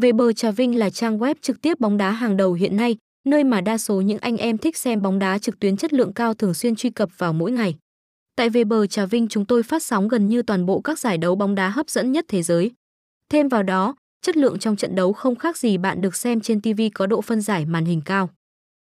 Về bờ Trà Vinh là trang web trực tiếp bóng đá hàng đầu hiện nay, nơi mà đa số những anh em thích xem bóng đá trực tuyến chất lượng cao thường xuyên truy cập vào mỗi ngày. Tại Về bờ Trà Vinh chúng tôi phát sóng gần như toàn bộ các giải đấu bóng đá hấp dẫn nhất thế giới. Thêm vào đó, chất lượng trong trận đấu không khác gì bạn được xem trên TV có độ phân giải màn hình cao.